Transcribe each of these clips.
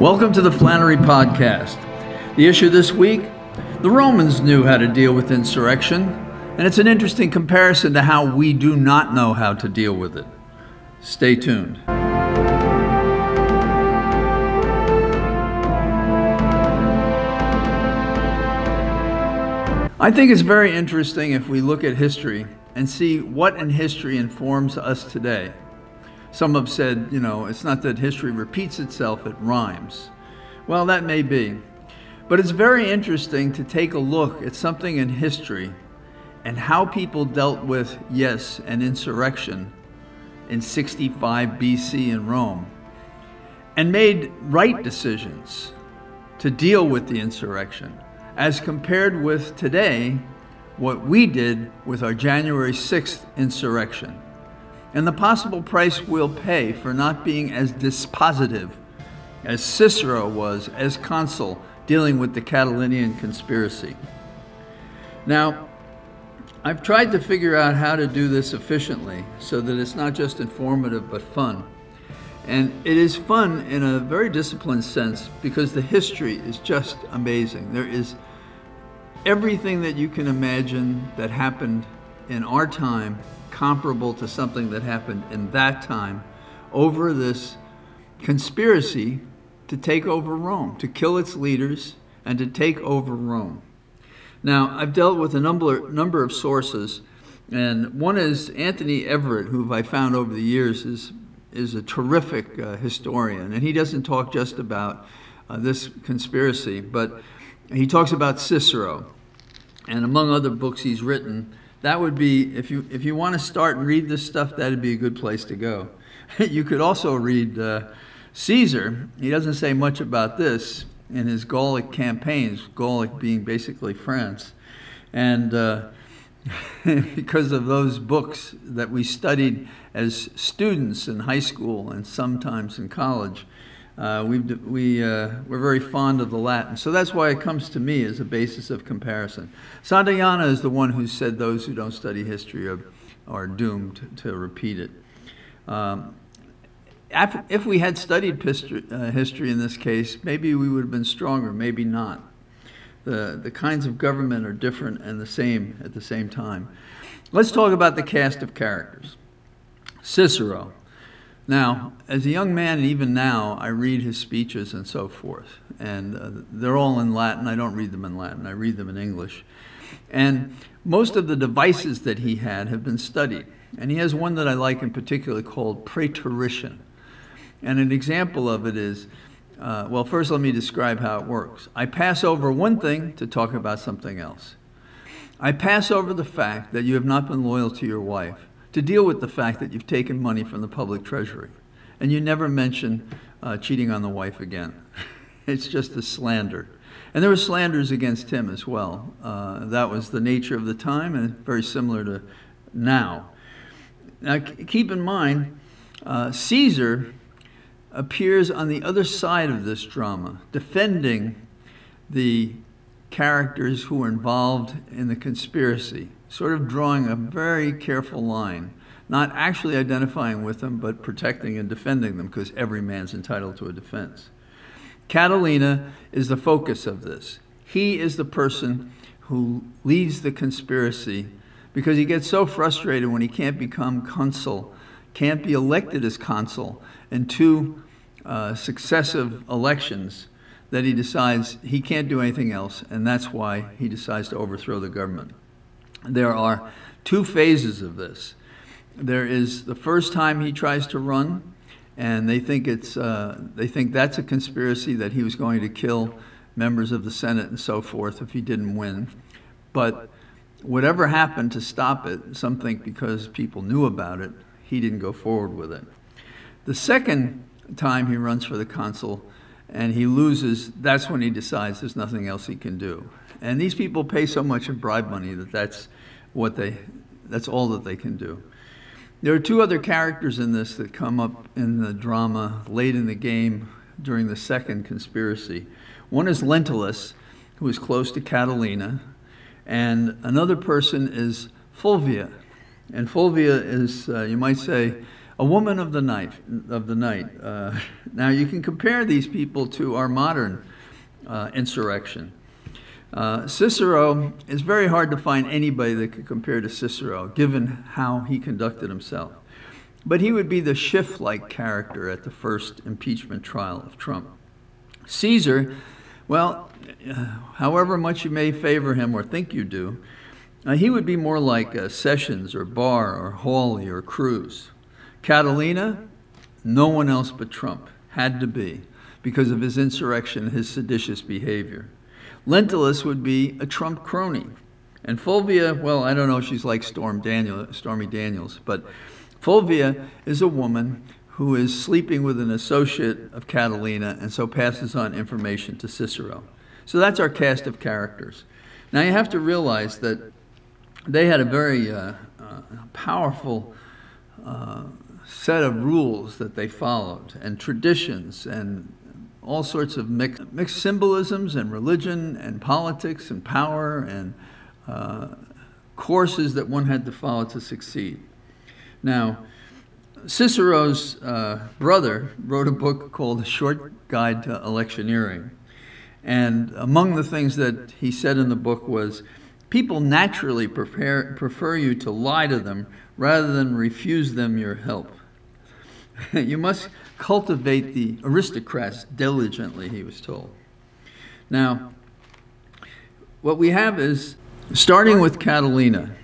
Welcome to the Flannery Podcast. The issue this week the Romans knew how to deal with insurrection, and it's an interesting comparison to how we do not know how to deal with it. Stay tuned. I think it's very interesting if we look at history and see what in history informs us today. Some have said, you know, it's not that history repeats itself, it rhymes. Well, that may be. But it's very interesting to take a look at something in history and how people dealt with, yes, an insurrection in 65 BC in Rome and made right decisions to deal with the insurrection as compared with today what we did with our January 6th insurrection and the possible price we'll pay for not being as dispositive as Cicero was as consul dealing with the Catiline conspiracy. Now, I've tried to figure out how to do this efficiently so that it's not just informative but fun. And it is fun in a very disciplined sense because the history is just amazing. There is everything that you can imagine that happened in our time comparable to something that happened in that time over this conspiracy to take over Rome, to kill its leaders, and to take over Rome. Now, I've dealt with a number, number of sources, and one is Anthony Everitt, who I found over the years is, is a terrific uh, historian, and he doesn't talk just about uh, this conspiracy, but he talks about Cicero, and among other books he's written, that would be if you if you want to start and read this stuff, that'd be a good place to go. you could also read uh, Caesar. He doesn't say much about this in his Gallic campaigns. Gallic being basically France, and uh, because of those books that we studied as students in high school and sometimes in college. Uh, we we, uh, we're very fond of the Latin. So that's why it comes to me as a basis of comparison. Santayana is the one who said those who don't study history are, are doomed to repeat it. Um, if we had studied history, uh, history in this case, maybe we would have been stronger, maybe not. The, the kinds of government are different and the same at the same time. Let's talk about the cast of characters. Cicero, now, as a young man, and even now, I read his speeches and so forth. And uh, they're all in Latin. I don't read them in Latin, I read them in English. And most of the devices that he had have been studied. And he has one that I like in particular called preterition. And an example of it is uh, well, first let me describe how it works. I pass over one thing to talk about something else. I pass over the fact that you have not been loyal to your wife to deal with the fact that you've taken money from the public treasury. And you never mention uh, cheating on the wife again. it's just a slander. And there were slanders against him as well. Uh, that was the nature of the time and very similar to now. Now, keep in mind, uh, Caesar appears on the other side of this drama, defending the characters who were involved in the conspiracy sort of drawing a very careful line, not actually identifying with them, but protecting and defending them, because every man's entitled to a defense. Catalina is the focus of this. He is the person who leads the conspiracy because he gets so frustrated when he can't become consul, can't be elected as consul in two uh, successive elections that he decides he can't do anything else, and that's why he decides to overthrow the government there are two phases of this. There is the first time he tries to run, and they think it's uh, they think that's a conspiracy that he was going to kill members of the Senate and so forth if he didn't win. But whatever happened to stop it, some think because people knew about it, he didn't go forward with it. The second time he runs for the consul and he loses, that's when he decides there's nothing else he can do. And these people pay so much in bribe money that that's what they, that's all that they can do. There are two other characters in this that come up in the drama late in the game during the second conspiracy. One is Lentulus, who is close to Catalina, and another person is Fulvia. And Fulvia is, uh, you might say, a woman of the night. Of the night. Uh, now you can compare these people to our modern uh, insurrection. Uh, Cicero is very hard to find anybody that could compare to Cicero, given how he conducted himself. But he would be the Schiff like character at the first impeachment trial of Trump. Caesar, well, uh, however much you may favor him or think you do, uh, he would be more like uh, Sessions or Barr or Hawley or Cruz. Catalina, no one else but Trump had to be because of his insurrection, his seditious behavior. Lentulus would be a Trump crony. And Fulvia, well, I don't know if she's like Storm Daniel, Stormy Daniels, but Fulvia is a woman who is sleeping with an associate of Catalina and so passes on information to Cicero. So that's our cast of characters. Now you have to realize that they had a very uh, uh, powerful uh, set of rules that they followed and traditions and all sorts of mix, mixed symbolisms and religion and politics and power and uh, courses that one had to follow to succeed. Now, Cicero's uh, brother wrote a book called A Short Guide to Electioneering. And among the things that he said in the book was people naturally prepare, prefer you to lie to them rather than refuse them your help. you must cultivate the aristocrats diligently, he was told. Now, what we have is starting with Catalina.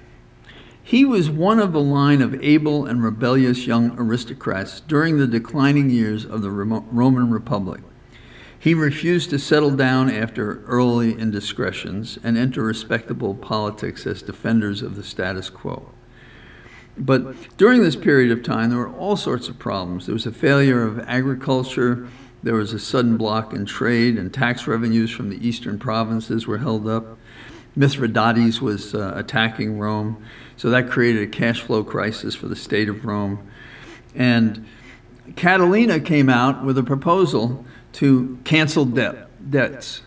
He was one of a line of able and rebellious young aristocrats during the declining years of the Roman Republic. He refused to settle down after early indiscretions and enter respectable politics as defenders of the status quo. But during this period of time, there were all sorts of problems. There was a failure of agriculture, there was a sudden block in trade, and tax revenues from the eastern provinces were held up. Mithridates was uh, attacking Rome, so that created a cash flow crisis for the state of Rome. And Catalina came out with a proposal to cancel debt, debts.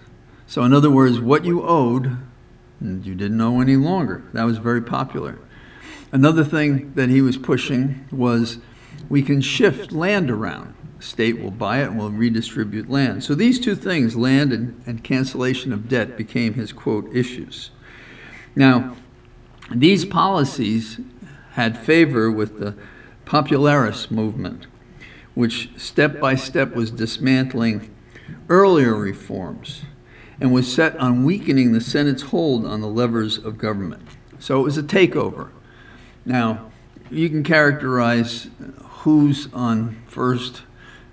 So, in other words, what you owed, you didn't owe any longer. That was very popular. Another thing that he was pushing was we can shift land around. The state will buy it and will redistribute land. So these two things, land and, and cancellation of debt, became his quote issues. Now, these policies had favor with the popularis movement, which step by step was dismantling earlier reforms and was set on weakening the Senate's hold on the levers of government. So it was a takeover. Now, you can characterize who's on first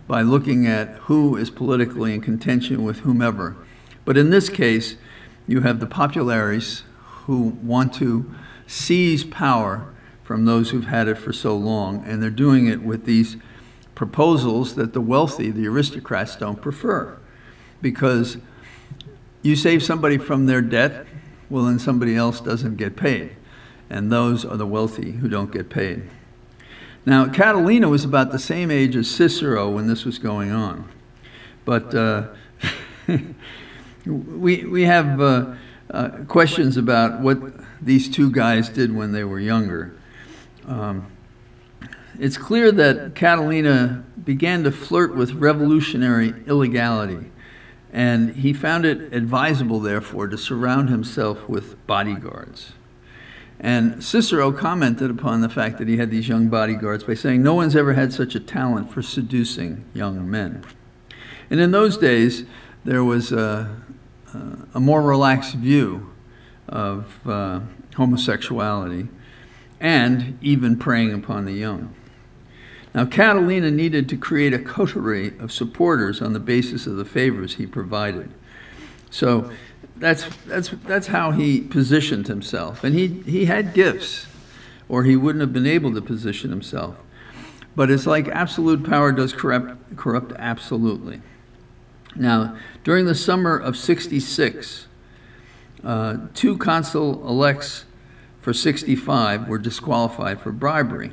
by looking at who is politically in contention with whomever. But in this case, you have the populares who want to seize power from those who've had it for so long, and they're doing it with these proposals that the wealthy, the aristocrats, don't prefer. Because you save somebody from their debt, well, then somebody else doesn't get paid and those are the wealthy who don't get paid. Now, Catalina was about the same age as Cicero when this was going on. But uh, we, we have uh, uh, questions about what these two guys did when they were younger. Um, it's clear that Catalina began to flirt with revolutionary illegality, and he found it advisable, therefore, to surround himself with bodyguards. And Cicero commented upon the fact that he had these young bodyguards by saying, No one's ever had such a talent for seducing young men. And in those days, there was a, a more relaxed view of uh, homosexuality and even preying upon the young. Now, Catalina needed to create a coterie of supporters on the basis of the favors he provided. So that's, that's, that's how he positioned himself. And he, he had gifts, or he wouldn't have been able to position himself. But it's like absolute power does corrupt, corrupt absolutely. Now, during the summer of 66, uh, two consul elects for 65 were disqualified for bribery.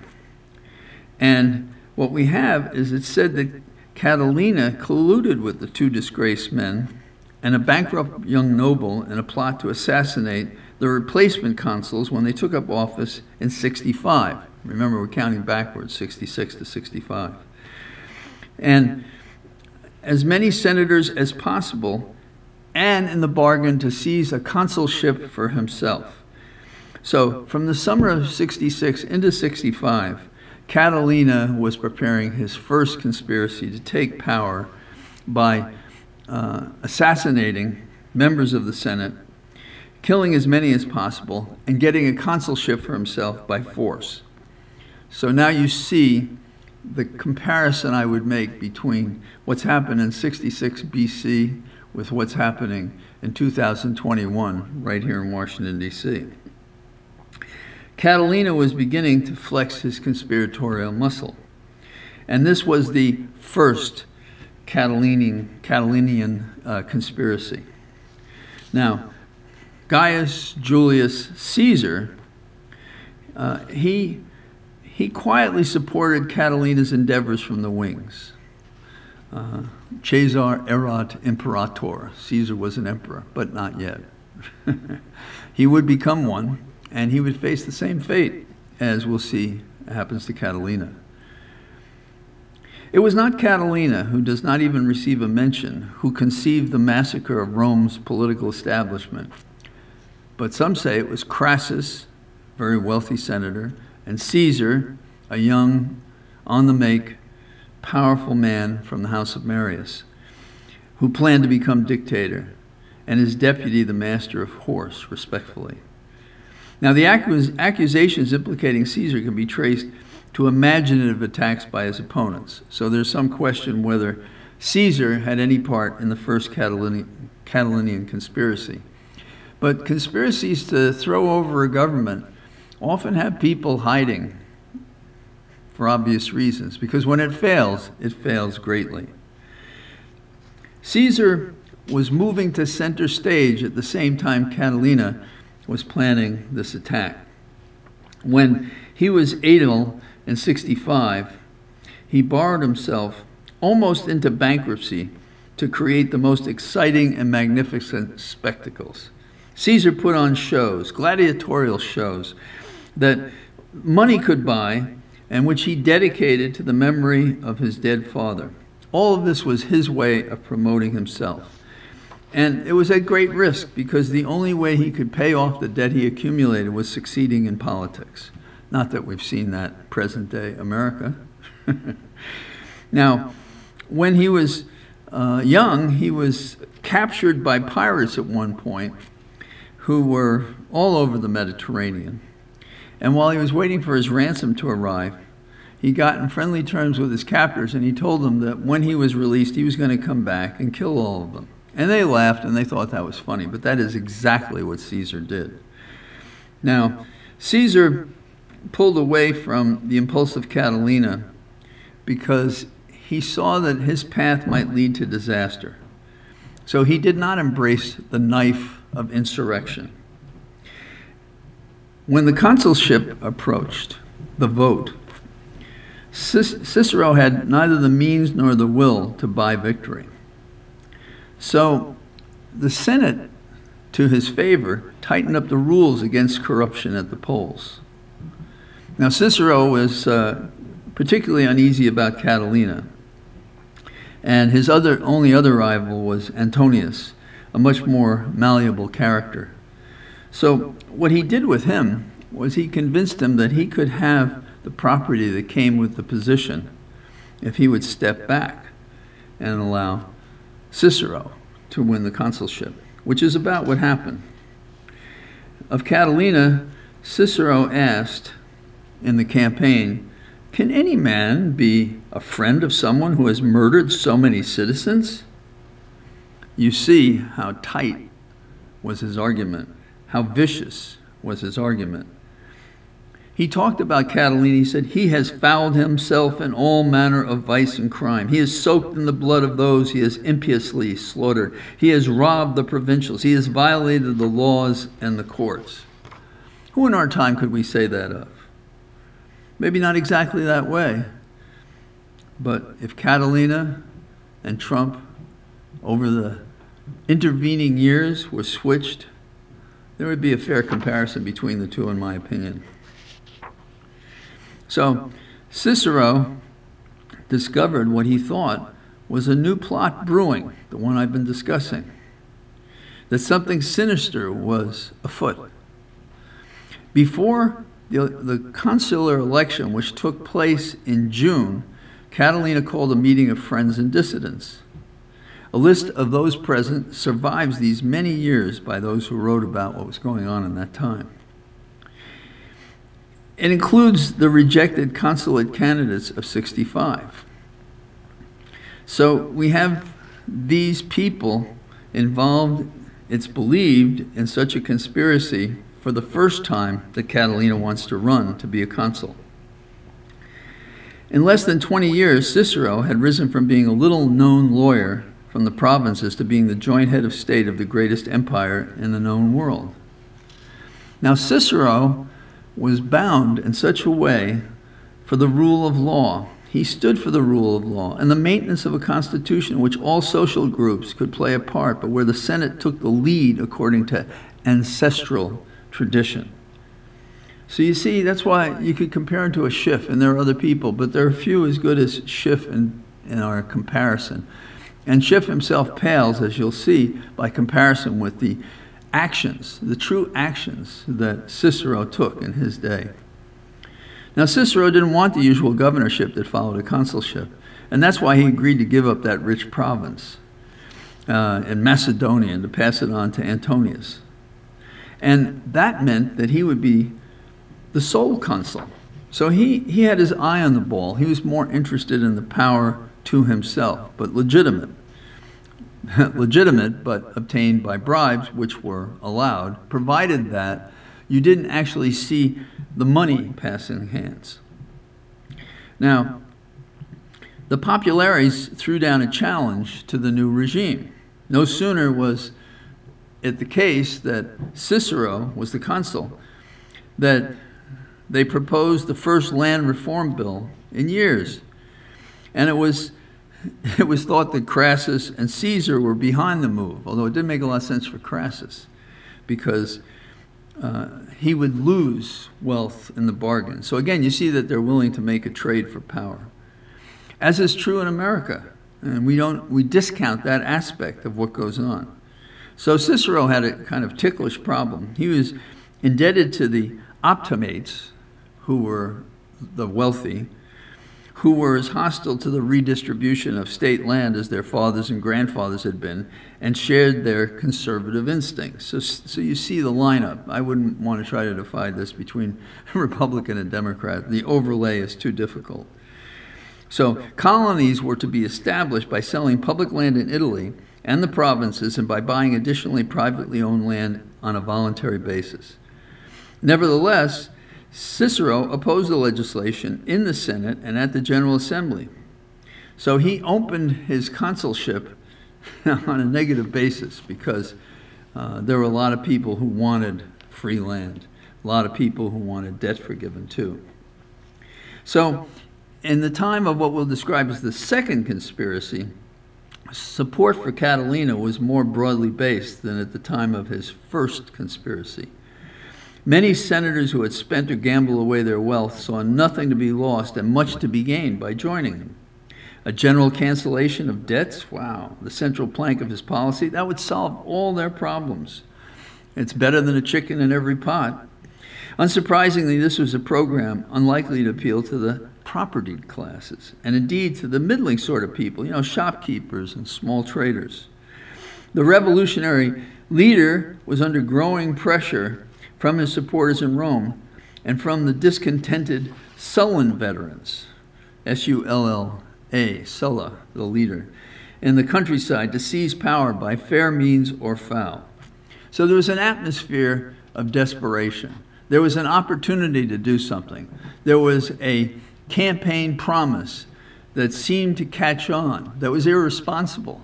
And what we have is it said that Catalina colluded with the two disgraced men and a bankrupt young noble in a plot to assassinate the replacement consuls when they took up office in 65. Remember, we're counting backwards, 66 to 65. And as many senators as possible, and in the bargain to seize a consulship for himself. So, from the summer of 66 into 65, Catalina was preparing his first conspiracy to take power by uh, assassinating members of the Senate, killing as many as possible, and getting a consulship for himself by force. So now you see the comparison I would make between what's happened in 66 BC with what's happening in 2021 right here in Washington, D.C. Catalina was beginning to flex his conspiratorial muscle. And this was the first Catalinian, Catalinian uh, conspiracy. Now, Gaius Julius Caesar, uh, he, he quietly supported Catalina's endeavors from the wings. Uh, Caesar erat imperator. Caesar was an emperor, but not yet. he would become one, and he would face the same fate as we'll see happens to Catalina. It was not Catalina, who does not even receive a mention, who conceived the massacre of Rome's political establishment. But some say it was Crassus, very wealthy senator, and Caesar, a young, on the make, powerful man from the house of Marius, who planned to become dictator, and his deputy the master of horse, respectfully. Now, the accusations implicating Caesar can be traced to imaginative attacks by his opponents. So there's some question whether Caesar had any part in the first Catalinian, Catalinian conspiracy. But conspiracies to throw over a government often have people hiding for obvious reasons, because when it fails, it fails greatly. Caesar was moving to center stage at the same time Catalina was planning this attack. When he was aedile in 65, he borrowed himself almost into bankruptcy to create the most exciting and magnificent spectacles. Caesar put on shows, gladiatorial shows, that money could buy and which he dedicated to the memory of his dead father. All of this was his way of promoting himself. And it was at great risk because the only way he could pay off the debt he accumulated was succeeding in politics. Not that we've seen that present day America. now, when he was uh, young, he was captured by pirates at one point who were all over the Mediterranean. And while he was waiting for his ransom to arrive, he got in friendly terms with his captors and he told them that when he was released, he was going to come back and kill all of them. And they laughed and they thought that was funny, but that is exactly what Caesar did. Now, Caesar pulled away from the impulsive Catalina because he saw that his path might lead to disaster. So he did not embrace the knife of insurrection. When the consulship approached, the vote, Cicero had neither the means nor the will to buy victory. So the Senate, to his favor, tightened up the rules against corruption at the polls. Now, Cicero was uh, particularly uneasy about Catalina, and his other, only other rival was Antonius, a much more malleable character. So, what he did with him was he convinced him that he could have the property that came with the position if he would step back and allow Cicero to win the consulship, which is about what happened. Of Catalina, Cicero asked in the campaign, Can any man be a friend of someone who has murdered so many citizens? You see how tight was his argument, how vicious was his argument. He talked about Catalina. He said, He has fouled himself in all manner of vice and crime. He has soaked in the blood of those he has impiously slaughtered. He has robbed the provincials. He has violated the laws and the courts. Who in our time could we say that of? Maybe not exactly that way. But if Catalina and Trump, over the intervening years, were switched, there would be a fair comparison between the two, in my opinion. So, Cicero discovered what he thought was a new plot brewing, the one I've been discussing, that something sinister was afoot. Before the, the consular election, which took place in June, Catalina called a meeting of friends and dissidents. A list of those present survives these many years by those who wrote about what was going on in that time. It includes the rejected consulate candidates of 65. So we have these people involved, it's believed, in such a conspiracy for the first time that Catalina wants to run to be a consul. In less than 20 years, Cicero had risen from being a little known lawyer from the provinces to being the joint head of state of the greatest empire in the known world. Now, Cicero was bound in such a way for the rule of law. He stood for the rule of law and the maintenance of a constitution in which all social groups could play a part, but where the Senate took the lead according to ancestral tradition. So you see, that's why you could compare him to a Schiff, and there are other people, but there are few as good as Schiff in, in our comparison. And Schiff himself pales, as you'll see, by comparison with the actions, the true actions that Cicero took in his day. Now, Cicero didn't want the usual governorship that followed a consulship, and that's why he agreed to give up that rich province uh, in Macedonia and to pass it on to Antonius. And that meant that he would be the sole consul. So he, he had his eye on the ball. He was more interested in the power to himself, but legitimate. legitimate, but obtained by bribes, which were allowed, provided that you didn't actually see the money passing hands. Now, the populares threw down a challenge to the new regime. No sooner was it the case that Cicero was the consul that they proposed the first land reform bill in years. And it was, it was thought that Crassus and Caesar were behind the move, although it didn't make a lot of sense for Crassus because uh, he would lose wealth in the bargain. So again, you see that they're willing to make a trade for power. As is true in America. And we don't we discount that aspect of what goes on. So Cicero had a kind of ticklish problem. He was indebted to the optimates, who were the wealthy, who were as hostile to the redistribution of state land as their fathers and grandfathers had been, and shared their conservative instincts. So, so you see the lineup. I wouldn't want to try to divide this between Republican and Democrat. The overlay is too difficult. So, colonies were to be established by selling public land in Italy and the provinces and by buying additionally privately owned land on a voluntary basis. Nevertheless, Cicero opposed the legislation in the Senate and at the General Assembly. So he opened his consulship on a negative basis because uh, there were a lot of people who wanted free land, a lot of people who wanted debt forgiven too. So, in the time of what we'll describe as the second conspiracy, support for Catalina was more broadly based than at the time of his first conspiracy. Many senators who had spent or gambled away their wealth saw nothing to be lost and much to be gained by joining him. A general cancellation of debts, wow, the central plank of his policy, that would solve all their problems. It's better than a chicken in every pot. Unsurprisingly, this was a program unlikely to appeal to the propertied classes, and indeed to the middling sort of people, you know, shopkeepers and small traders. The revolutionary leader was under growing pressure from his supporters in Rome and from the discontented Sullan veterans, S U L L A, Sulla, the leader, in the countryside to seize power by fair means or foul. So there was an atmosphere of desperation. There was an opportunity to do something. There was a campaign promise that seemed to catch on, that was irresponsible,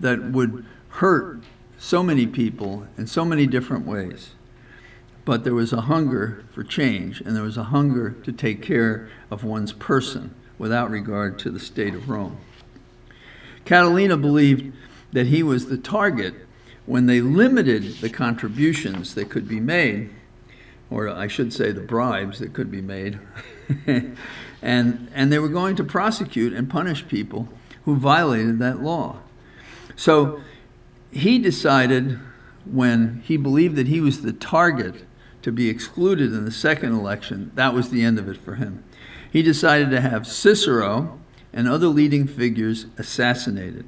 that would hurt so many people in so many different ways. But there was a hunger for change, and there was a hunger to take care of one's person without regard to the state of Rome. Catalina believed that he was the target when they limited the contributions that could be made, or I should say the bribes that could be made, and, and they were going to prosecute and punish people who violated that law. So he decided when he believed that he was the target to be excluded in the second election, that was the end of it for him. He decided to have Cicero and other leading figures assassinated.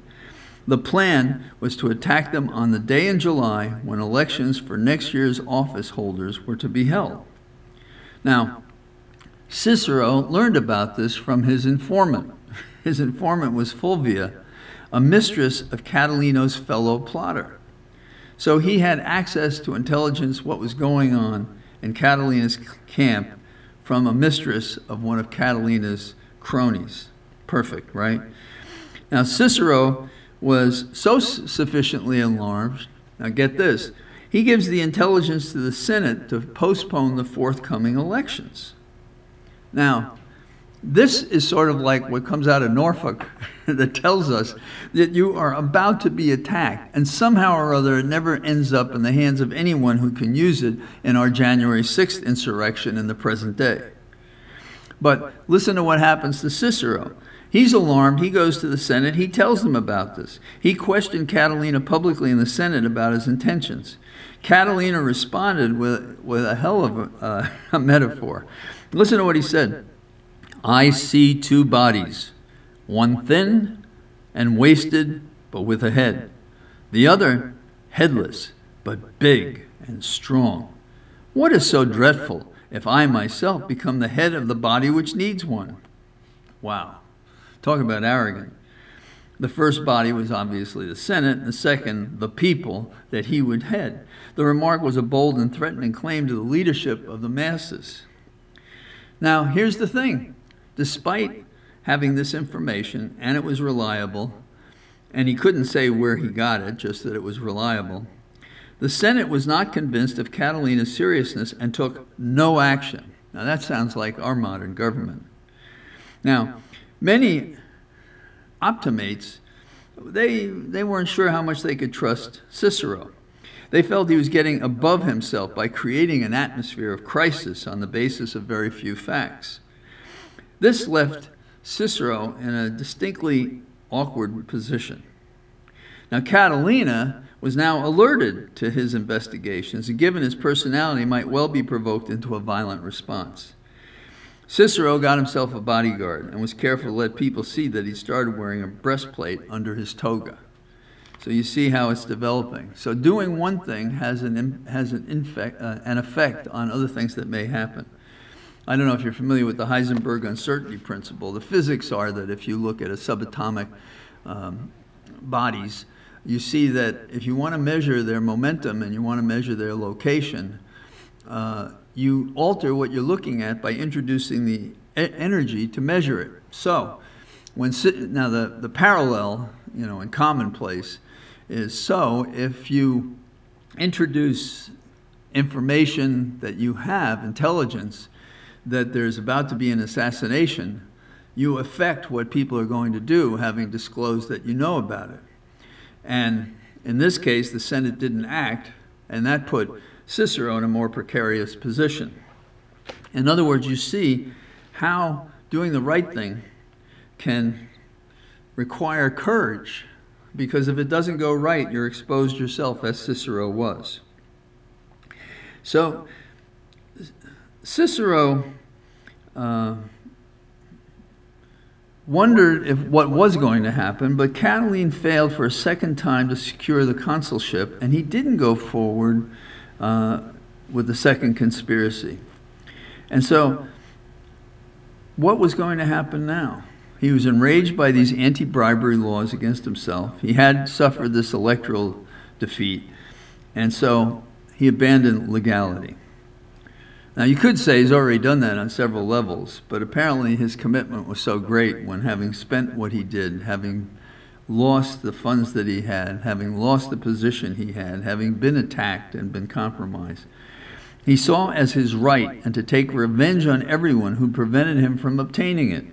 The plan was to attack them on the day in July when elections for next year's office holders were to be held. Now, Cicero learned about this from his informant. His informant was Fulvia, a mistress of Catalino's fellow plotter. So he had access to intelligence, what was going on in Catalina's camp, from a mistress of one of Catalina's cronies. Perfect, right? Now, Cicero was so sufficiently alarmed. Now, get this he gives the intelligence to the Senate to postpone the forthcoming elections. Now, this is sort of like what comes out of Norfolk that tells us that you are about to be attacked, and somehow or other it never ends up in the hands of anyone who can use it in our January 6th insurrection in the present day. But listen to what happens to Cicero. He's alarmed. He goes to the Senate. He tells them about this. He questioned Catalina publicly in the Senate about his intentions. Catalina responded with, with a hell of a, uh, a metaphor. Listen to what he said I see two bodies, one thin and wasted, but with a head, the other headless, but big and strong. What is so dreadful if I myself become the head of the body which needs one? Wow. Talk about arrogant. The first body was obviously the Senate, and the second, the people that he would head. The remark was a bold and threatening claim to the leadership of the masses. Now, here's the thing despite having this information, and it was reliable, and he couldn't say where he got it, just that it was reliable, the Senate was not convinced of Catalina's seriousness and took no action. Now, that sounds like our modern government. Now, Many optimates, they, they weren't sure how much they could trust Cicero. They felt he was getting above himself by creating an atmosphere of crisis on the basis of very few facts. This left Cicero in a distinctly awkward position. Now, Catalina was now alerted to his investigations, and given his personality, might well be provoked into a violent response. Cicero got himself a bodyguard and was careful to let people see that he started wearing a breastplate under his toga. So you see how it's developing. So doing one thing has an, has an, infect, uh, an effect on other things that may happen. I don't know if you're familiar with the Heisenberg uncertainty principle. The physics are that if you look at a subatomic um, bodies, you see that if you want to measure their momentum and you want to measure their location, uh, you alter what you're looking at by introducing the e- energy to measure it. So, when now the, the parallel, you know, in commonplace is so if you introduce information that you have, intelligence, that there's about to be an assassination, you affect what people are going to do, having disclosed that you know about it. And in this case, the Senate didn't act, and that put Cicero in a more precarious position. In other words, you see how doing the right thing can require courage, because if it doesn't go right, you're exposed yourself, as Cicero was. So, Cicero uh, wondered if what was going to happen, but Catiline failed for a second time to secure the consulship, and he didn't go forward uh, with the second conspiracy. And so, what was going to happen now? He was enraged by these anti bribery laws against himself. He had suffered this electoral defeat, and so he abandoned legality. Now, you could say he's already done that on several levels, but apparently his commitment was so great when having spent what he did, having lost the funds that he had, having lost the position he had, having been attacked and been compromised. He saw as his right and to take revenge on everyone who prevented him from obtaining it.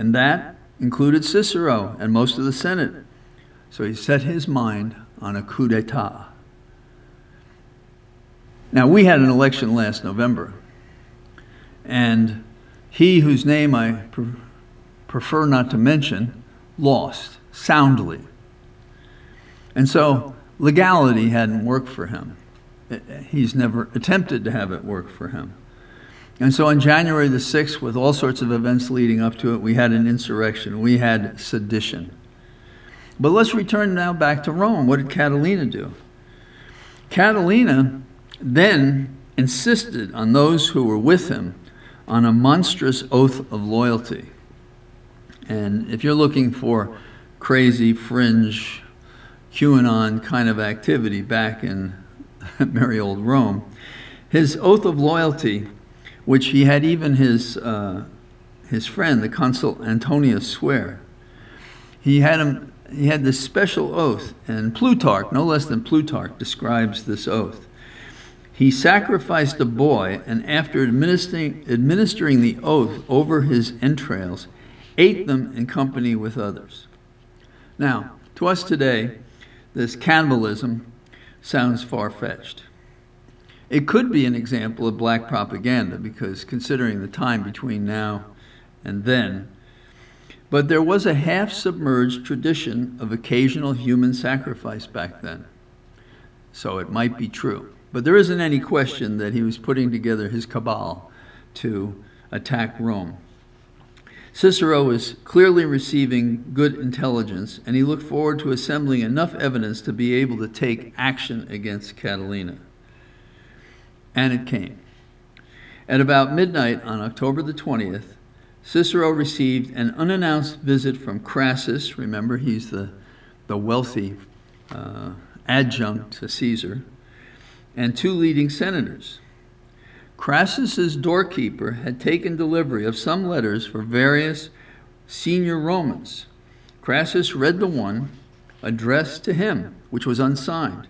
And that included Cicero and most of the Senate. So he set his mind on a coup d'etat. Now, we had an election last November, and he whose name I pre- prefer not to mention lost soundly. And so legality hadn't worked for him. He's never attempted to have it work for him. And so on January the 6th, with all sorts of events leading up to it, we had an insurrection, we had sedition. But let's return now back to Rome. What did Catalina do? Catalina then insisted on those who were with him on a monstrous oath of loyalty. And if you're looking for crazy, fringe, QAnon kind of activity back in merry old Rome, his oath of loyalty which he had even his, uh, his friend, the consul Antonius, swear. He had, him, he had this special oath, and Plutarch, no less than Plutarch, describes this oath. He sacrificed a boy, and after administering, administering the oath over his entrails, ate them in company with others. Now, to us today, this cannibalism sounds far fetched. It could be an example of black propaganda because considering the time between now and then, but there was a half submerged tradition of occasional human sacrifice back then. So it might be true. But there isn't any question that he was putting together his cabal to attack Rome. Cicero was clearly receiving good intelligence, and he looked forward to assembling enough evidence to be able to take action against Catalina. And it came. At about midnight on October the 20th, Cicero received an unannounced visit from Crassus. Remember, he's the, the wealthy uh, adjunct to Caesar, and two leading senators. Crassus's doorkeeper had taken delivery of some letters for various senior Romans. Crassus read the one addressed to him, which was unsigned.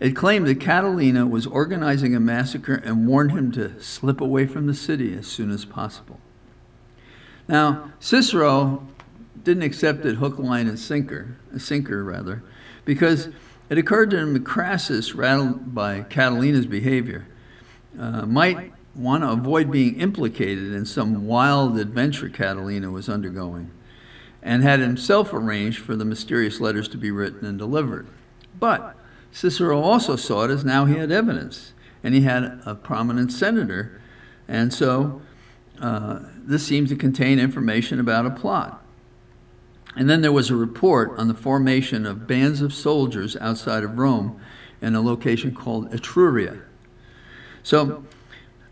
It claimed that Catalina was organizing a massacre and warned him to slip away from the city as soon as possible. Now, Cicero didn't accept it hook, line, and sinker, a sinker rather, because it occurred to him that Crassus, rattled by Catalina's behavior, uh, might want to avoid being implicated in some wild adventure Catalina was undergoing, and had himself arranged for the mysterious letters to be written and delivered. But Cicero also saw it as now he had evidence, and he had a prominent senator, and so uh, this seemed to contain information about a plot. And then there was a report on the formation of bands of soldiers outside of Rome in a location called Etruria. So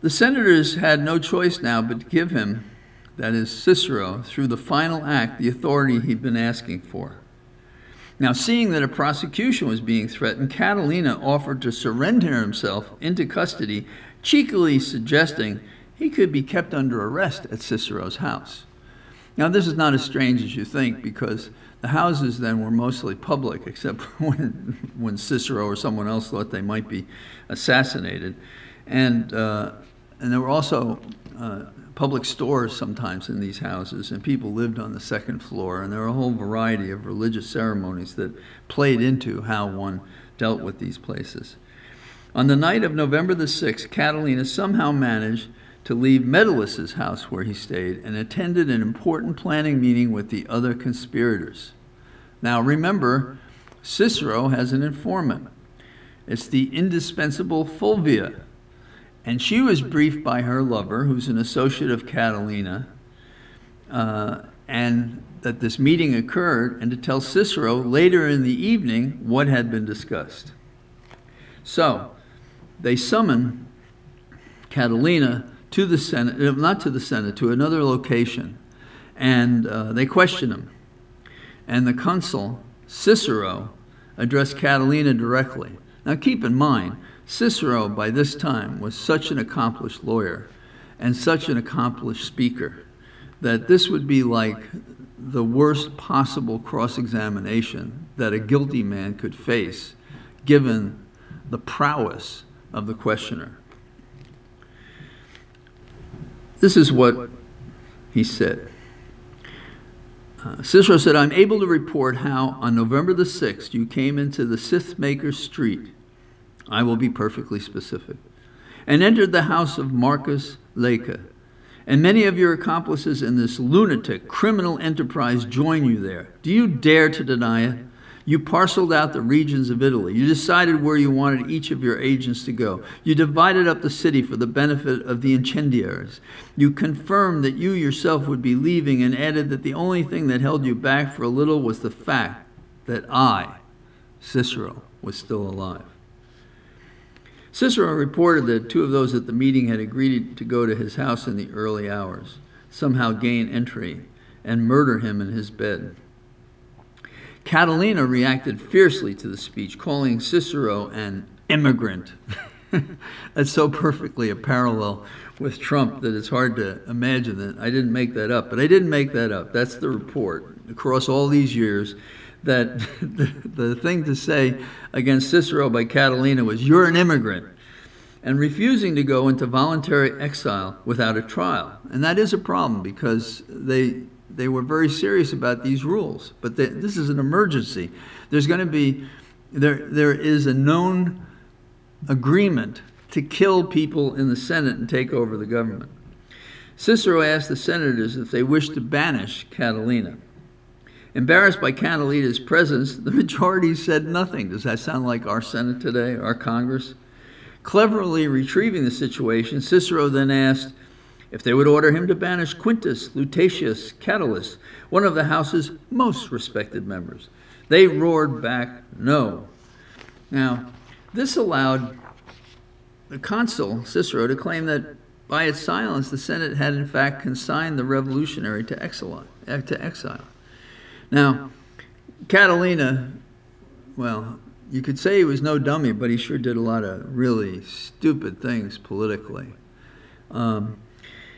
the senators had no choice now but to give him, that is Cicero, through the final act, the authority he'd been asking for. Now, seeing that a prosecution was being threatened, Catalina offered to surrender himself into custody, cheekily suggesting he could be kept under arrest at Cicero's house. Now, this is not as strange as you think because the houses then were mostly public, except when, when Cicero or someone else thought they might be assassinated. And, uh, and there were also uh, public stores sometimes in these houses, and people lived on the second floor, and there were a whole variety of religious ceremonies that played into how one dealt with these places. On the night of November the 6th, Catalina somehow managed to leave Metellus's house where he stayed and attended an important planning meeting with the other conspirators. Now remember, Cicero has an informant. It's the indispensable Fulvia, and she was briefed by her lover, who's an associate of Catalina, uh, and that this meeting occurred, and to tell Cicero later in the evening what had been discussed. So they summon Catalina to the Senate, uh, not to the Senate, to another location, and uh, they question him. And the consul, Cicero, addressed Catalina directly. Now keep in mind, Cicero, by this time, was such an accomplished lawyer and such an accomplished speaker that this would be like the worst possible cross examination that a guilty man could face, given the prowess of the questioner. This is what he said. Uh, Cicero said, I'm able to report how on November the 6th you came into the Scythemaker Street. I will be perfectly specific. And entered the house of Marcus Laeca. And many of your accomplices in this lunatic criminal enterprise join you there. Do you dare to deny it? You parceled out the regions of Italy. You decided where you wanted each of your agents to go. You divided up the city for the benefit of the incendiaries. You confirmed that you yourself would be leaving and added that the only thing that held you back for a little was the fact that I, Cicero, was still alive. Cicero reported that two of those at the meeting had agreed to go to his house in the early hours, somehow gain entry, and murder him in his bed. Catilina reacted fiercely to the speech, calling Cicero an immigrant. That's so perfectly a parallel with Trump that it's hard to imagine that. I didn't make that up, but I didn't make that up. That's the report across all these years that the, the thing to say against Cicero by Catilina was, You're an immigrant, and refusing to go into voluntary exile without a trial. And that is a problem because they they were very serious about these rules. But they, this is an emergency. There's going to be, there, there is a known agreement to kill people in the Senate and take over the government. Cicero asked the senators if they wished to banish Catilina. Embarrassed by Catilina's presence, the majority said nothing. Does that sound like our Senate today, our Congress? Cleverly retrieving the situation, Cicero then asked if they would order him to banish Quintus Lutatius Catulus, one of the house's most respected members. They roared back, no. Now, this allowed the consul, Cicero, to claim that by its silence, the Senate had in fact consigned the revolutionary to exile. To exile. Now, Catilina, well, you could say he was no dummy, but he sure did a lot of really stupid things politically. Um,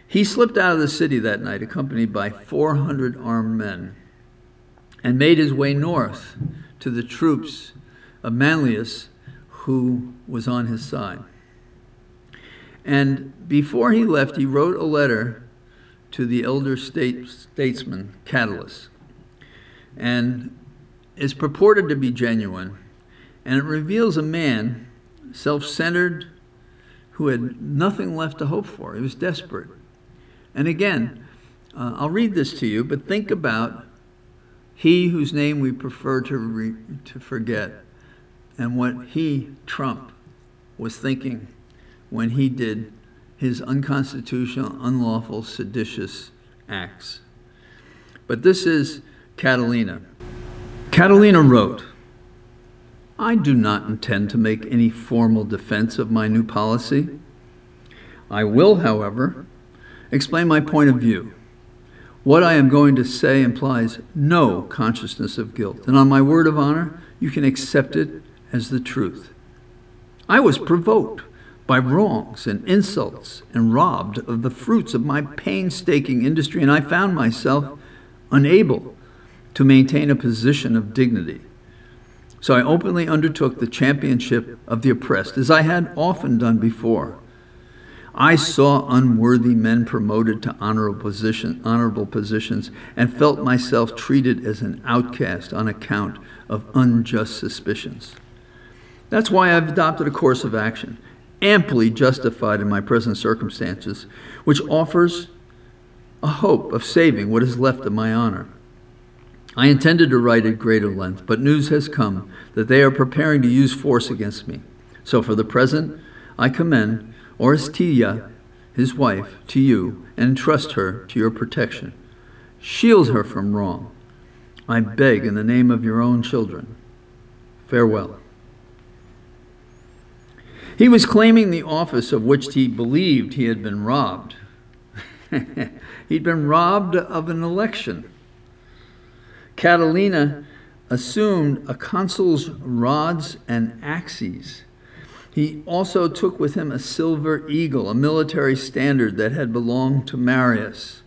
he slipped out of the city that night, accompanied by 400 armed men, and made his way north to the troops of Manlius, who was on his side. And before he left, he wrote a letter to the elder state, statesman, Catulus. And it's purported to be genuine, and it reveals a man, self centered, who had nothing left to hope for. He was desperate. And again, uh, I'll read this to you, but think about he whose name we prefer to, re- to forget and what he, Trump, was thinking when he did his unconstitutional, unlawful, seditious acts. But this is Catilina. Catilina wrote, I do not intend to make any formal defense of my new policy. I will, however, explain my point of view. What I am going to say implies no consciousness of guilt, and on my word of honor, you can accept it as the truth. I was provoked by wrongs and insults and robbed of the fruits of my painstaking industry, and I found myself unable to maintain a position of dignity. So I openly undertook the championship of the oppressed, as I had often done before. I saw unworthy men promoted to honorable, position, honorable positions and felt myself treated as an outcast on account of unjust suspicions. That's why I've adopted a course of action, amply justified in my present circumstances, which offers a hope of saving what is left of my honor. I intended to write at greater length, but news has come that they are preparing to use force against me. So for the present, I commend Orestilla, his wife, to you, and entrust her to your protection. Shield her from wrong. I beg in the name of your own children. Farewell. He was claiming the office of which he believed he had been robbed. He'd been robbed of an election. Catilina assumed a consul's rods and axes he also took with him a silver eagle, a military standard that had belonged to Marius,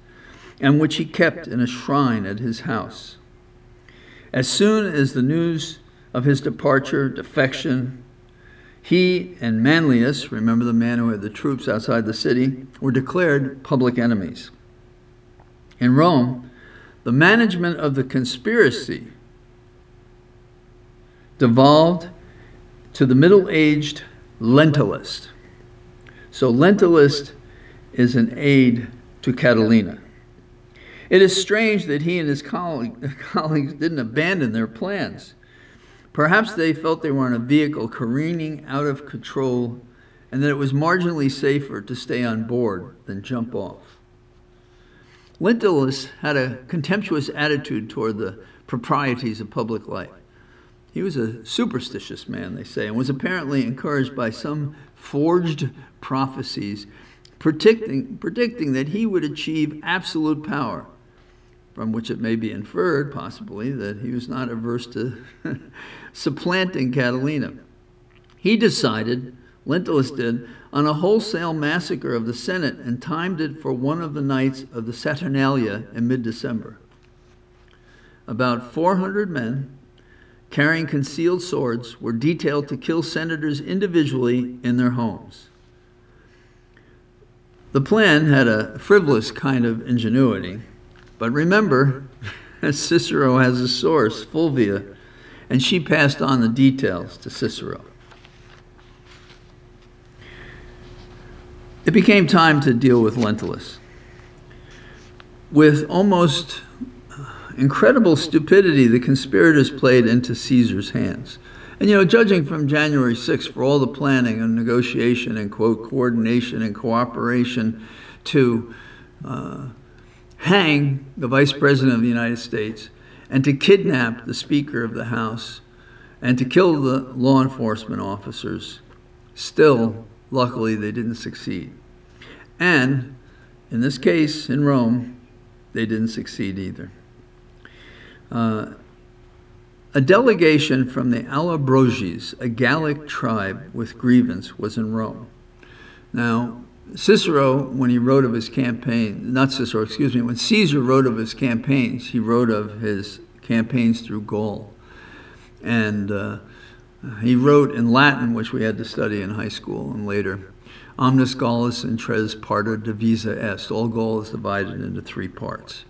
and which he kept in a shrine at his house. As soon as the news of his departure, defection, he and Manlius, remember the man who had the troops outside the city, were declared public enemies. In Rome, the management of the conspiracy devolved to the middle aged Lentulus. So, Lentulus is an aide to Catilina. It is strange that he and his colleague, colleagues didn't abandon their plans. Perhaps they felt they were on a vehicle careening out of control and that it was marginally safer to stay on board than jump off. Lentulus had a contemptuous attitude toward the proprieties of public life. He was a superstitious man, they say, and was apparently encouraged by some forged prophecies predicting, predicting that he would achieve absolute power, from which it may be inferred, possibly, that he was not averse to supplanting Catilina. He decided, Lentulus did, on a wholesale massacre of the Senate and timed it for one of the nights of the Saturnalia in mid December. About 400 men carrying concealed swords, were detailed to kill senators individually in their homes. The plan had a frivolous kind of ingenuity, but remember, Cicero has a source, Fulvia, and she passed on the details to Cicero. It became time to deal with Lentulus. With almost incredible stupidity the conspirators played into Caesar's hands. And you know, judging from January 6th, for all the planning and negotiation and quote coordination and cooperation to uh, hang the Vice President of the United States and to kidnap the Speaker of the House and to kill the law enforcement officers, still, luckily, they didn't succeed. And in this case, in Rome, they didn't succeed either. Uh, a delegation from the Allobroges, a Gallic tribe with grievance, was in Rome. Now, Cicero, when he wrote of his campaign, not Cicero, excuse me, when Caesar wrote of his campaigns, he wrote of his campaigns through Gaul. And uh, he wrote in Latin, which we had to study in high school and later, Omnis Gaulis in tres parta divisa est. All Gaul is divided into three parts.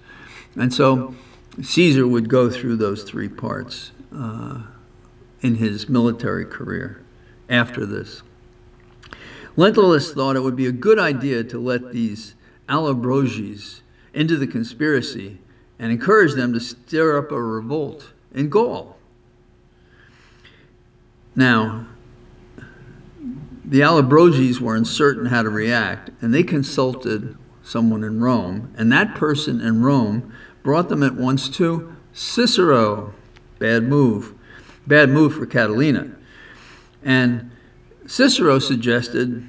And so Caesar would go through those three parts uh, in his military career after this. Lentulus thought it would be a good idea to let these Allobroges into the conspiracy and encourage them to stir up a revolt in Gaul. Now, the Allobroges were uncertain how to react, and they consulted someone in Rome, and that person in Rome brought them at once to Cicero. Bad move. Bad move for Catilina. And Cicero suggested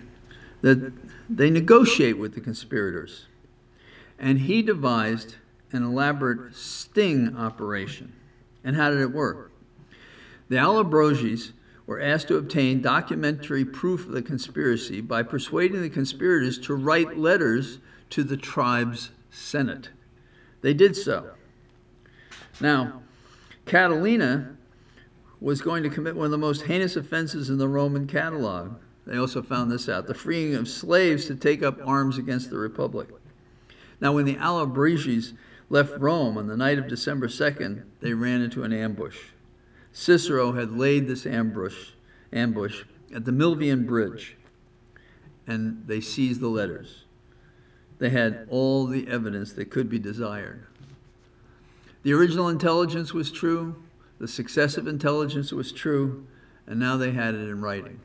that they negotiate with the conspirators. And he devised an elaborate sting operation. And how did it work? The Allobroges were asked to obtain documentary proof of the conspiracy by persuading the conspirators to write letters to the tribe's senate. They did so. Now, Catilina was going to commit one of the most heinous offenses in the Roman catalog. They also found this out the freeing of slaves to take up arms against the Republic. Now, when the Allobroges left Rome on the night of December 2nd, they ran into an ambush. Cicero had laid this ambush, ambush at the Milvian Bridge, and they seized the letters. They had all the evidence that could be desired. The original intelligence was true, the successive intelligence was true, and now they had it in writing.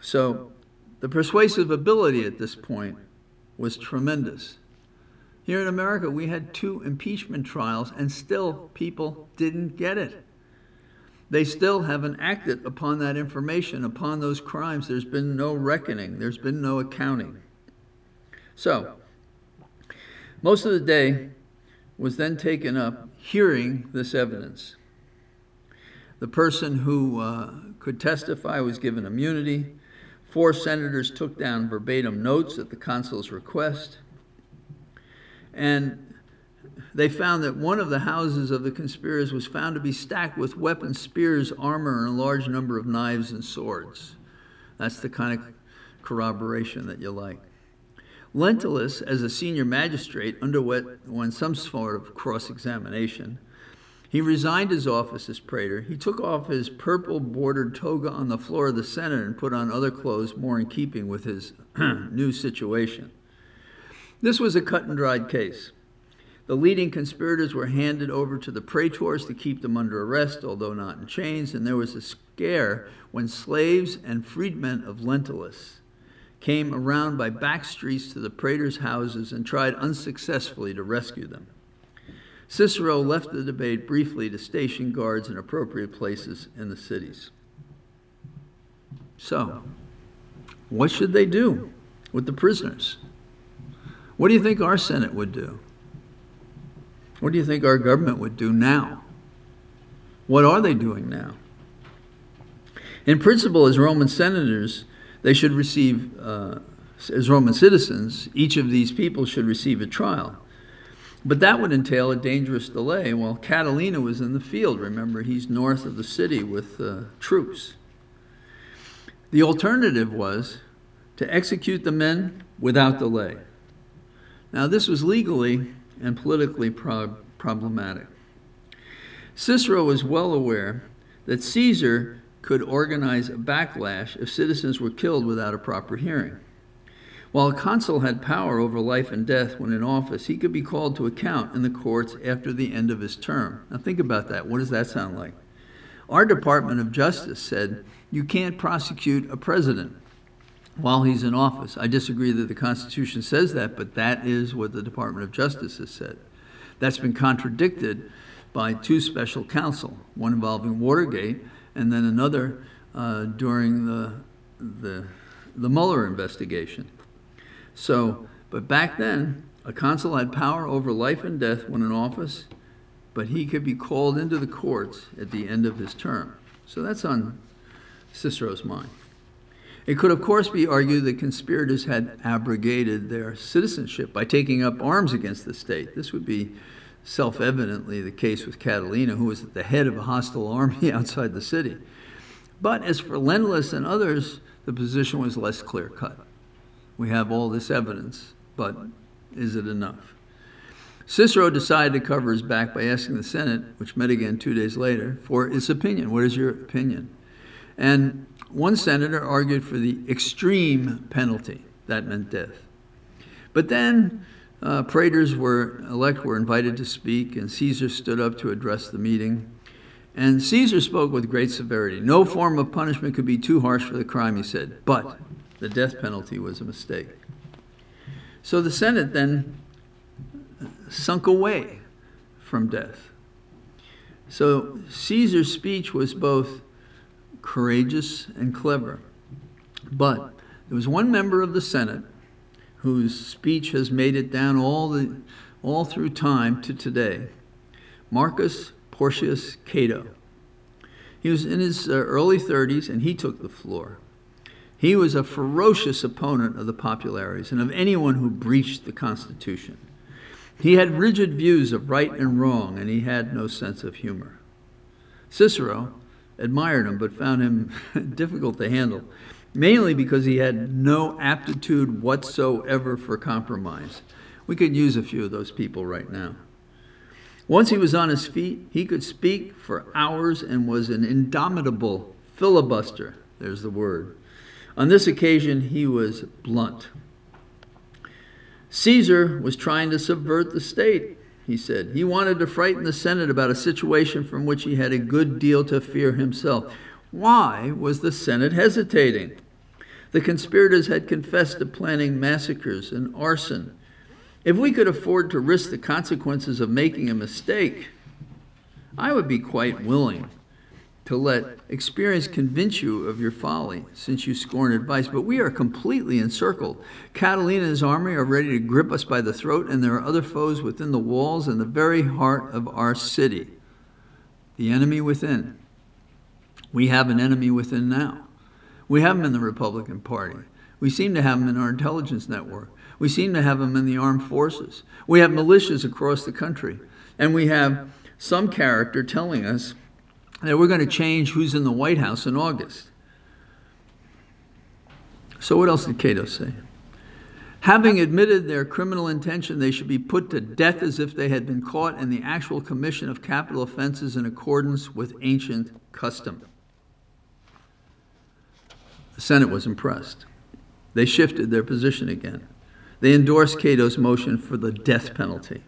So the persuasive ability at this point was tremendous. Here in America, we had two impeachment trials, and still people didn't get it. They still haven't acted upon that information, upon those crimes. There's been no reckoning, there's been no accounting. So, most of the day was then taken up hearing this evidence. The person who uh, could testify was given immunity. Four senators took down verbatim notes at the consul's request. And they found that one of the houses of the conspirators was found to be stacked with weapons, spears, armor, and a large number of knives and swords. That's the kind of corroboration that you like. Lentulus, as a senior magistrate, underwent some sort of cross examination. He resigned his office as praetor. He took off his purple bordered toga on the floor of the Senate and put on other clothes more in keeping with his new situation. This was a cut and dried case. The leading conspirators were handed over to the praetors to keep them under arrest, although not in chains, and there was a scare when slaves and freedmen of Lentulus came around by back streets to the praetors' houses and tried unsuccessfully to rescue them. Cicero left the debate briefly to station guards in appropriate places in the cities. So, what should they do with the prisoners? What do you think our Senate would do? What do you think our government would do now? What are they doing now? In principle, as Roman senators, they should receive, uh, as Roman citizens, each of these people should receive a trial. But that would entail a dangerous delay while Catilina was in the field. Remember, he's north of the city with uh, troops. The alternative was to execute the men without delay. Now, this was legally and politically pro- problematic. Cicero was well aware that Caesar could organize a backlash if citizens were killed without a proper hearing. While a consul had power over life and death when in office, he could be called to account in the courts after the end of his term. Now, think about that. What does that sound like? Our Department of Justice said you can't prosecute a president while he's in office. I disagree that the Constitution says that, but that is what the Department of Justice has said. That's been contradicted by two special counsel, one involving Watergate and then another uh, during the, the, the Mueller investigation. So, but back then, a consul had power over life and death when in office, but he could be called into the courts at the end of his term. So that's on Cicero's mind. It could, of course, be argued that conspirators had abrogated their citizenship by taking up arms against the state. This would be self evidently the case with Catilina, who was at the head of a hostile army outside the city. But as for Lentulus and others, the position was less clear cut. We have all this evidence, but is it enough? Cicero decided to cover his back by asking the Senate, which met again two days later, for its opinion. What is your opinion? And one senator argued for the extreme penalty. That meant death. But then uh, praetors were elect were invited to speak, and Caesar stood up to address the meeting. And Caesar spoke with great severity. No form of punishment could be too harsh for the crime, he said. But the death penalty was a mistake. So the Senate then sunk away from death. So Caesar's speech was both courageous and clever. But there was one member of the Senate whose speech has made it down all, the, all through time to today Marcus Porcius Cato. He was in his uh, early 30s and he took the floor. He was a ferocious opponent of the populares and of anyone who breached the Constitution. He had rigid views of right and wrong, and he had no sense of humor. Cicero admired him, but found him difficult to handle, mainly because he had no aptitude whatsoever for compromise. We could use a few of those people right now. Once he was on his feet, he could speak for hours and was an indomitable filibuster. There's the word. On this occasion, he was blunt. Caesar was trying to subvert the state, he said. He wanted to frighten the Senate about a situation from which he had a good deal to fear himself. Why was the Senate hesitating? The conspirators had confessed to planning massacres and arson. If we could afford to risk the consequences of making a mistake, I would be quite willing to let experience convince you of your folly, since you scorn advice. But we are completely encircled. Catilina and his army are ready to grip us by the throat, and there are other foes within the walls and the very heart of our city. The enemy within. We have an enemy within now. We have him in the Republican Party. We seem to have him in our intelligence network. We seem to have him in the armed forces. We have militias across the country. And we have some character telling us that we're going to change who's in the White House in August. So, what else did Cato say? Having admitted their criminal intention, they should be put to death as if they had been caught in the actual commission of capital offenses in accordance with ancient custom. The Senate was impressed. They shifted their position again. They endorsed Cato's motion for the death penalty.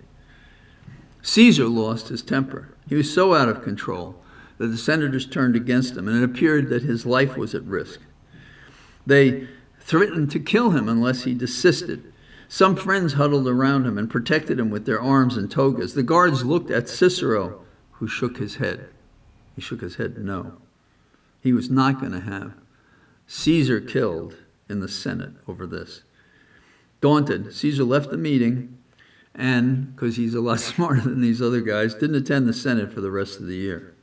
Caesar lost his temper. He was so out of control that the senators turned against him, and it appeared that his life was at risk. They threatened to kill him unless he desisted. Some friends huddled around him and protected him with their arms and togas. The guards looked at Cicero, who shook his head. He shook his head no. He was not going to have Caesar killed in the Senate over this. Daunted, Caesar left the meeting and, because he's a lot smarter than these other guys, didn't attend the Senate for the rest of the year.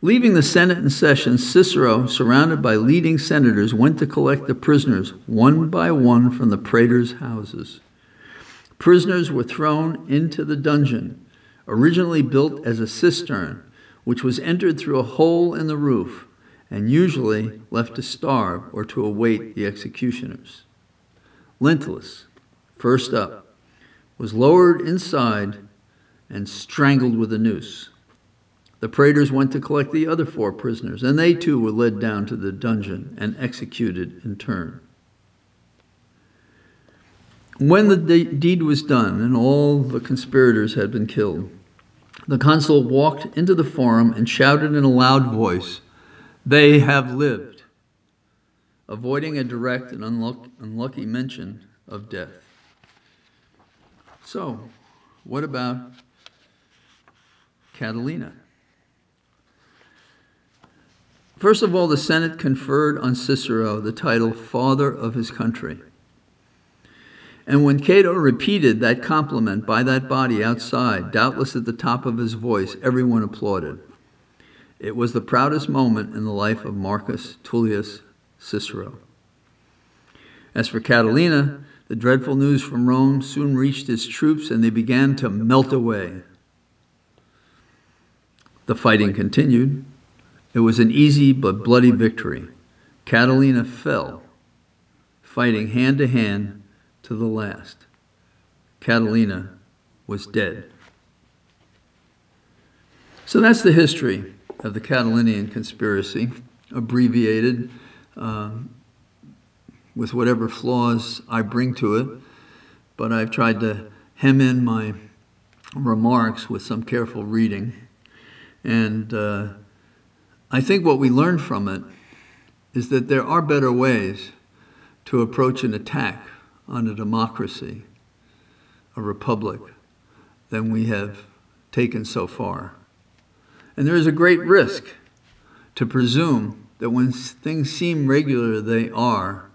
Leaving the Senate in session, Cicero, surrounded by leading senators, went to collect the prisoners one by one from the praetors' houses. Prisoners were thrown into the dungeon, originally built as a cistern, which was entered through a hole in the roof and usually left to starve or to await the executioners. Lentulus, first up, was lowered inside and strangled with a noose. The praetors went to collect the other four prisoners, and they too were led down to the dungeon and executed in turn. When the de- deed was done and all the conspirators had been killed, the consul walked into the forum and shouted in a loud voice, They have lived, avoiding a direct and unluck- unlucky mention of death. So, what about Catilina? First of all, the Senate conferred on Cicero the title Father of his country. And when Cato repeated that compliment by that body outside, doubtless at the top of his voice, everyone applauded. It was the proudest moment in the life of Marcus Tullius Cicero. As for Catilina, the dreadful news from Rome soon reached his troops and they began to melt away. The fighting continued. It was an easy but bloody victory. Catilina fell, fighting hand to hand to the last. Catilina was dead. So that's the history of the Catilinian conspiracy, abbreviated um, with whatever flaws I bring to it, but I've tried to hem in my remarks with some careful reading. And uh, I think what we learn from it is that there are better ways to approach an attack on a democracy, a republic, than we have taken so far. And there is a great risk to presume that when things seem regular, they are.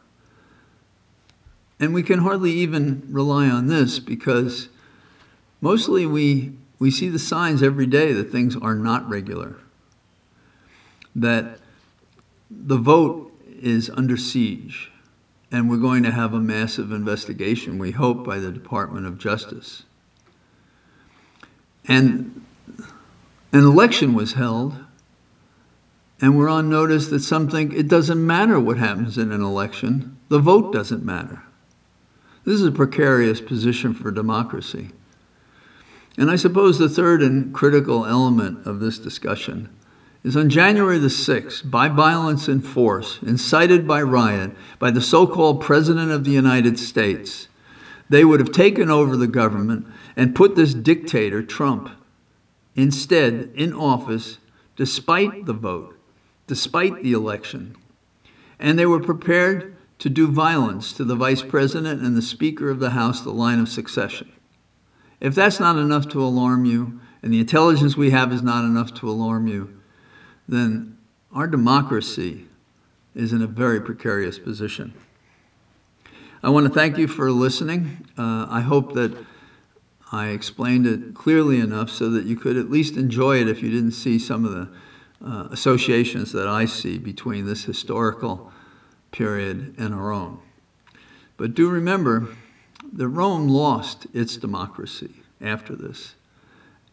And we can hardly even rely on this because mostly we, we see the signs every day that things are not regular that the vote is under siege, and we're going to have a massive investigation, we hope, by the Department of Justice. And an election was held, and we're on notice that some think it doesn't matter what happens in an election, the vote doesn't matter. This is a precarious position for democracy. And I suppose the third and critical element of this discussion is on January the 6th, by violence and force, incited by riot, by the so called President of the United States, they would have taken over the government and put this dictator, Trump, instead in office despite the vote, despite the election. And they were prepared to do violence to the vice president and the Speaker of the House, the line of succession. If that's not enough to alarm you, and the intelligence we have is not enough to alarm you, then our democracy is in a very precarious position. I want to thank you for listening. Uh, I hope that I explained it clearly enough so that you could at least enjoy it if you didn't see some of the uh, associations that I see between this historical period and our own. But do remember that Rome lost its democracy after this.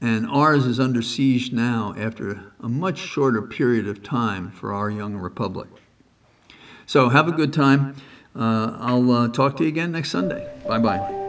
And ours is under siege now after a much shorter period of time for our young republic. So have a good time. Uh, I'll uh, talk to you again next Sunday. Bye bye.